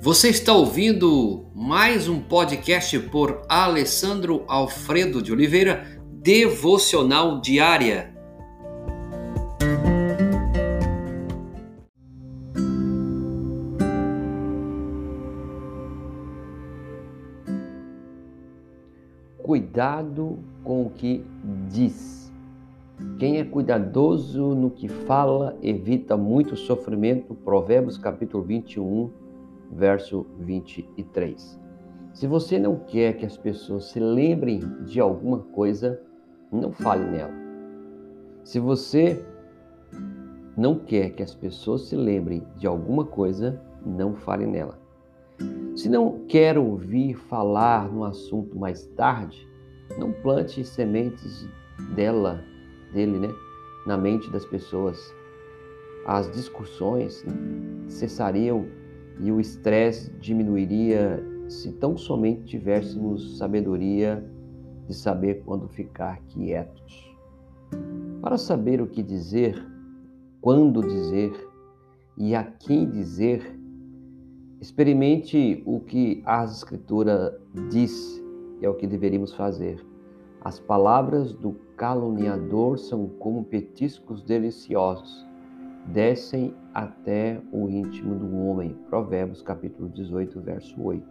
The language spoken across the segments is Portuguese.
Você está ouvindo mais um podcast por Alessandro Alfredo de Oliveira, Devocional Diária. Cuidado com o que diz. Quem é cuidadoso no que fala evita muito sofrimento. Provérbios capítulo 21, verso 23. Se você não quer que as pessoas se lembrem de alguma coisa, não fale nela. Se você não quer que as pessoas se lembrem de alguma coisa, não fale nela. Se não quer ouvir falar no assunto mais tarde, não plante sementes dela, dele, né, na mente das pessoas. As discussões cessariam e o estresse diminuiria se tão somente tivéssemos sabedoria de saber quando ficar quietos. Para saber o que dizer, quando dizer e a quem dizer, Experimente o que a Escritura diz, e é o que deveríamos fazer. As palavras do caluniador são como petiscos deliciosos, descem até o íntimo do homem. Provérbios capítulo 18, verso 8.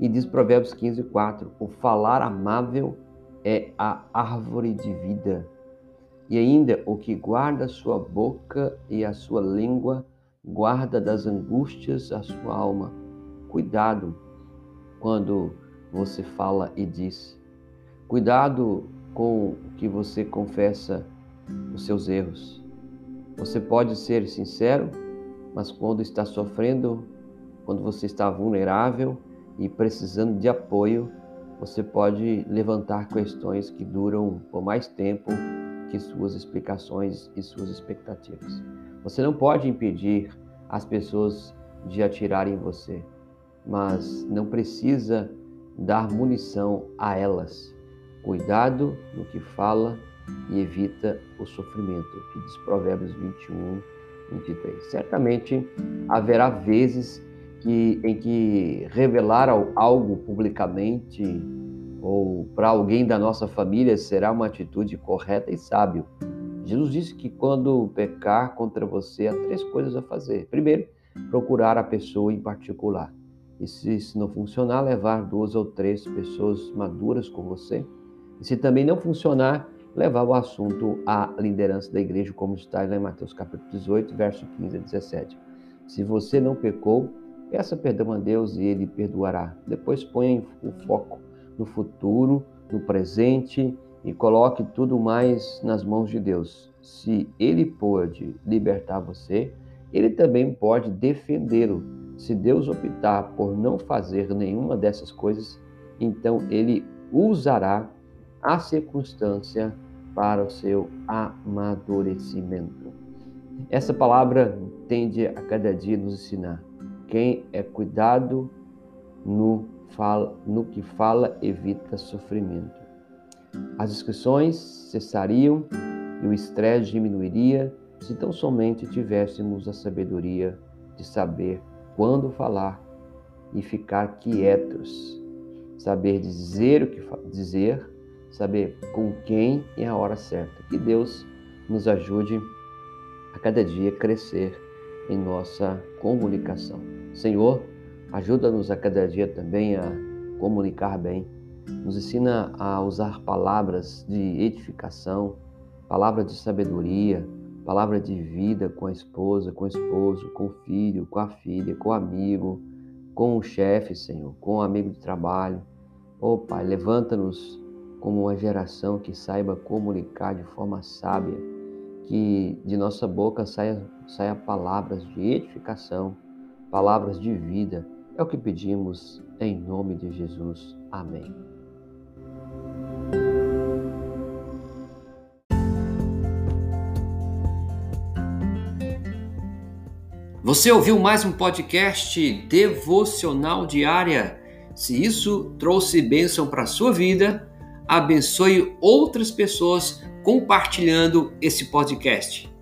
E diz Provérbios 15, 4: O falar amável é a árvore de vida. E ainda o que guarda a sua boca e a sua língua guarda das angústias a sua alma. Cuidado quando você fala e diz. Cuidado com o que você confessa os seus erros. Você pode ser sincero, mas quando está sofrendo, quando você está vulnerável e precisando de apoio, você pode levantar questões que duram por mais tempo que suas explicações e suas expectativas. Você não pode impedir as pessoas de atirarem em você, mas não precisa dar munição a elas. Cuidado no que fala e evita o sofrimento, que diz Provérbios 21, 23. Certamente haverá vezes que, em que revelar algo publicamente ou para alguém da nossa família será uma atitude correta e sábio. Jesus disse que quando pecar contra você, há três coisas a fazer. Primeiro, procurar a pessoa em particular. E se isso não funcionar, levar duas ou três pessoas maduras com você. E se também não funcionar, levar o assunto à liderança da igreja, como está em Mateus capítulo 18, verso 15 a 17. Se você não pecou, peça perdão a Deus e ele perdoará. Depois ponha o foco no futuro, no presente e coloque tudo mais nas mãos de Deus. Se Ele pode libertar você, Ele também pode defendê-lo. Se Deus optar por não fazer nenhuma dessas coisas, então Ele usará a circunstância para o seu amadurecimento. Essa palavra tende a cada dia nos ensinar. Quem é cuidado no, fala, no que fala evita sofrimento. As discussões cessariam e o estresse diminuiria se tão somente tivéssemos a sabedoria de saber quando falar e ficar quietos, saber dizer o que dizer, saber com quem e a hora certa. Que Deus nos ajude a cada dia crescer em nossa comunicação. Senhor, ajuda-nos a cada dia também a comunicar bem nos ensina a usar palavras de edificação, palavras de sabedoria, palavra de vida com a esposa, com o esposo, com o filho, com a filha, com o amigo, com o chefe, Senhor, com o amigo de trabalho. Oh, Pai, levanta-nos como uma geração que saiba comunicar de forma sábia, que de nossa boca saia, saia palavras de edificação, palavras de vida. É o que pedimos em nome de Jesus. Amém. Você ouviu mais um podcast devocional diária? Se isso trouxe bênção para a sua vida, abençoe outras pessoas compartilhando esse podcast.